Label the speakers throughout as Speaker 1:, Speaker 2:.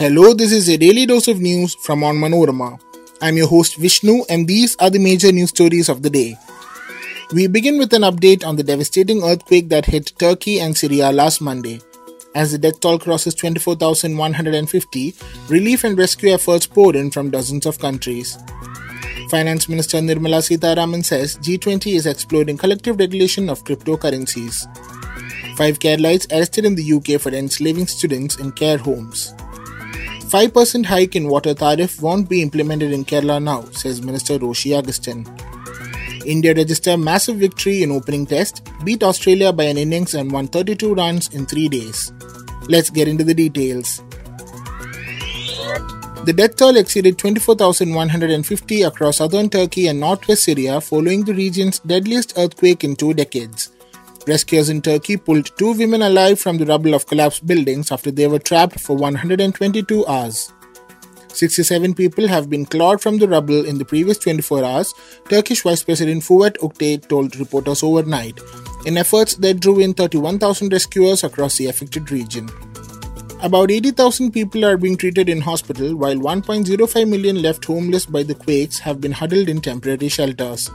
Speaker 1: Hello, this is a daily dose of news from Onmanorama. I'm your host Vishnu, and these are the major news stories of the day. We begin with an update on the devastating earthquake that hit Turkey and Syria last Monday. As the death toll crosses 24,150, relief and rescue efforts poured in from dozens of countries. Finance Minister Nirmala Sitharaman says G20 is exploring collective regulation of cryptocurrencies. Five Keralites arrested in the UK for enslaving students in care homes. 5% hike in water tariff won't be implemented in Kerala now, says Minister Roshi Augustine. India register massive victory in opening test, beat Australia by an innings and won 32 runs in 3 days. Let's get into the details. The death toll exceeded 24,150 across southern Turkey and northwest Syria following the region's deadliest earthquake in two decades. Rescuers in Turkey pulled two women alive from the rubble of collapsed buildings after they were trapped for 122 hours. 67 people have been clawed from the rubble in the previous 24 hours, Turkish Vice President Fuat Oktay told reporters overnight, in efforts that drew in 31,000 rescuers across the affected region. About 80,000 people are being treated in hospital, while 1.05 million left homeless by the quakes have been huddled in temporary shelters.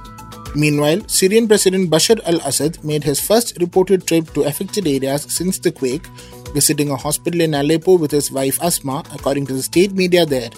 Speaker 1: Meanwhile, Syrian President Bashar al Assad made his first reported trip to affected areas since the quake, visiting a hospital in Aleppo with his wife Asma, according to the state media there.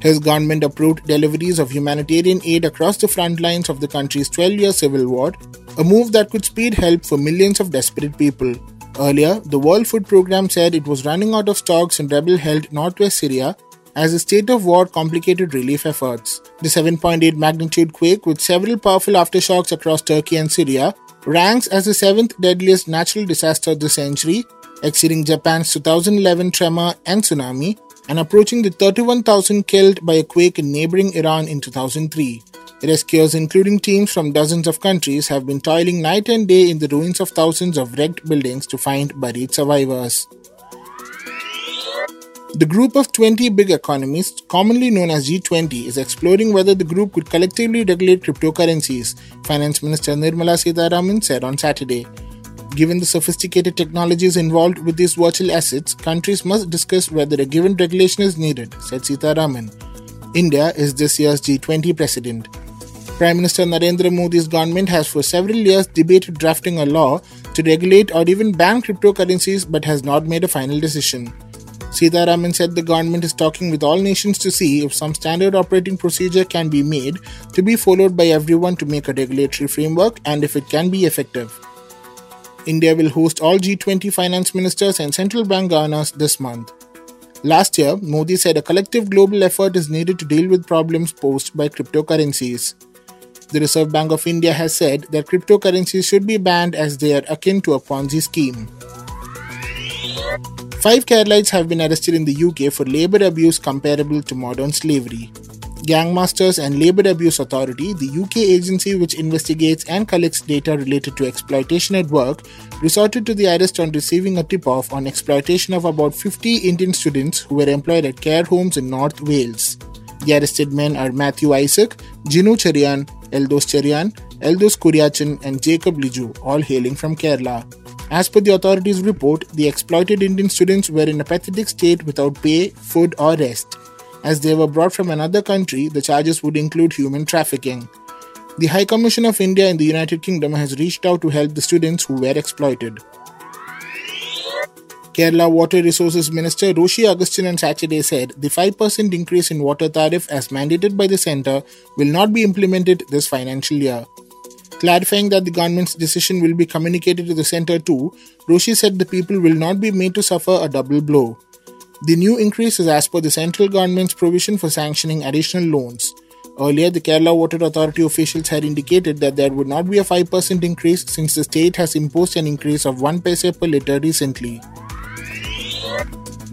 Speaker 1: His government approved deliveries of humanitarian aid across the front lines of the country's 12 year civil war, a move that could speed help for millions of desperate people. Earlier, the World Food Programme said it was running out of stocks in rebel held northwest Syria as the state of war complicated relief efforts. The 7.8 magnitude quake, with several powerful aftershocks across Turkey and Syria, ranks as the seventh deadliest natural disaster of the century, exceeding Japan's 2011 tremor and tsunami, and approaching the 31,000 killed by a quake in neighboring Iran in 2003. Rescuers, including teams from dozens of countries, have been toiling night and day in the ruins of thousands of wrecked buildings to find buried survivors. The group of 20 big economies, commonly known as G20, is exploring whether the group could collectively regulate cryptocurrencies, Finance Minister Nirmala Sitharaman said on Saturday. Given the sophisticated technologies involved with these virtual assets, countries must discuss whether a given regulation is needed, said Sitharaman. India is this year's G20 president. Prime Minister Narendra Modi's government has for several years debated drafting a law to regulate or even ban cryptocurrencies but has not made a final decision. Sitharaman said the government is talking with all nations to see if some standard operating procedure can be made to be followed by everyone to make a regulatory framework and if it can be effective. India will host all G20 finance ministers and central bank governors this month. Last year, Modi said a collective global effort is needed to deal with problems posed by cryptocurrencies. The Reserve Bank of India has said that cryptocurrencies should be banned as they are akin to a Ponzi scheme. Five Keralites have been arrested in the UK for labour abuse comparable to modern slavery. Gangmasters and Labour Abuse Authority, the UK agency which investigates and collects data related to exploitation at work, resorted to the arrest on receiving a tip off on exploitation of about 50 Indian students who were employed at care homes in North Wales. The arrested men are Matthew Isaac, Jinu Cherian, Eldos Cherian, Eldos Kuriachan, and Jacob Liju, all hailing from Kerala. As per the authorities' report, the exploited Indian students were in a pathetic state without pay, food, or rest. As they were brought from another country, the charges would include human trafficking. The High Commission of India in the United Kingdom has reached out to help the students who were exploited. Kerala Water Resources Minister Roshi Augustine on Saturday said the 5% increase in water tariff as mandated by the centre will not be implemented this financial year. Clarifying that the government's decision will be communicated to the centre too, Roshi said the people will not be made to suffer a double blow. The new increase is as per the central government's provision for sanctioning additional loans. Earlier, the Kerala Water Authority officials had indicated that there would not be a 5% increase since the state has imposed an increase of 1 paise per litre recently.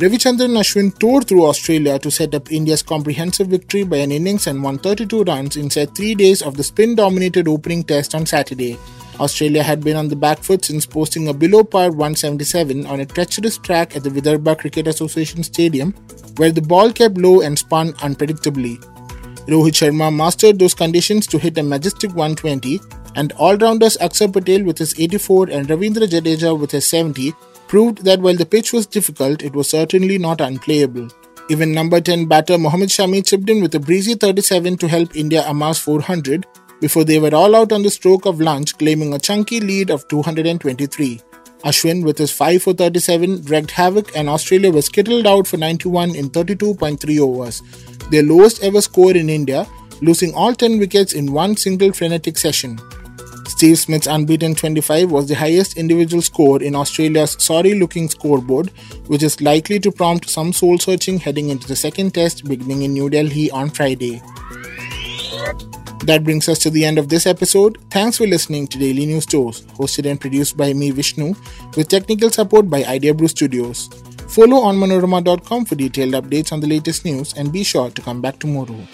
Speaker 1: Ravichandran Ashwin toured through Australia to set up India's comprehensive victory by an innings and 132 runs inside three days of the spin dominated opening test on Saturday. Australia had been on the back foot since posting a below par 177 on a treacherous track at the Vidarbha Cricket Association Stadium, where the ball kept low and spun unpredictably. Rohit Sharma mastered those conditions to hit a majestic 120, and all rounders Akshar Patel with his 84 and Ravindra Jadeja with his 70 proved that while the pitch was difficult, it was certainly not unplayable. Even number 10 batter Mohammad Shami chipped in with a breezy 37 to help India amass 400 before they were all out on the stroke of lunch, claiming a chunky lead of 223. Ashwin, with his 5 for 37, wreaked havoc and Australia was skittled out for 91 in 32.3 overs, their lowest ever score in India, losing all 10 wickets in one single frenetic session. Steve Smith's unbeaten 25 was the highest individual score in Australia's sorry looking scoreboard, which is likely to prompt some soul searching heading into the second test beginning in New Delhi on Friday. That brings us to the end of this episode. Thanks for listening to Daily News Dose, hosted and produced by me, Vishnu, with technical support by Idea Brew Studios. Follow onmanorama.com for detailed updates on the latest news and be sure to come back tomorrow.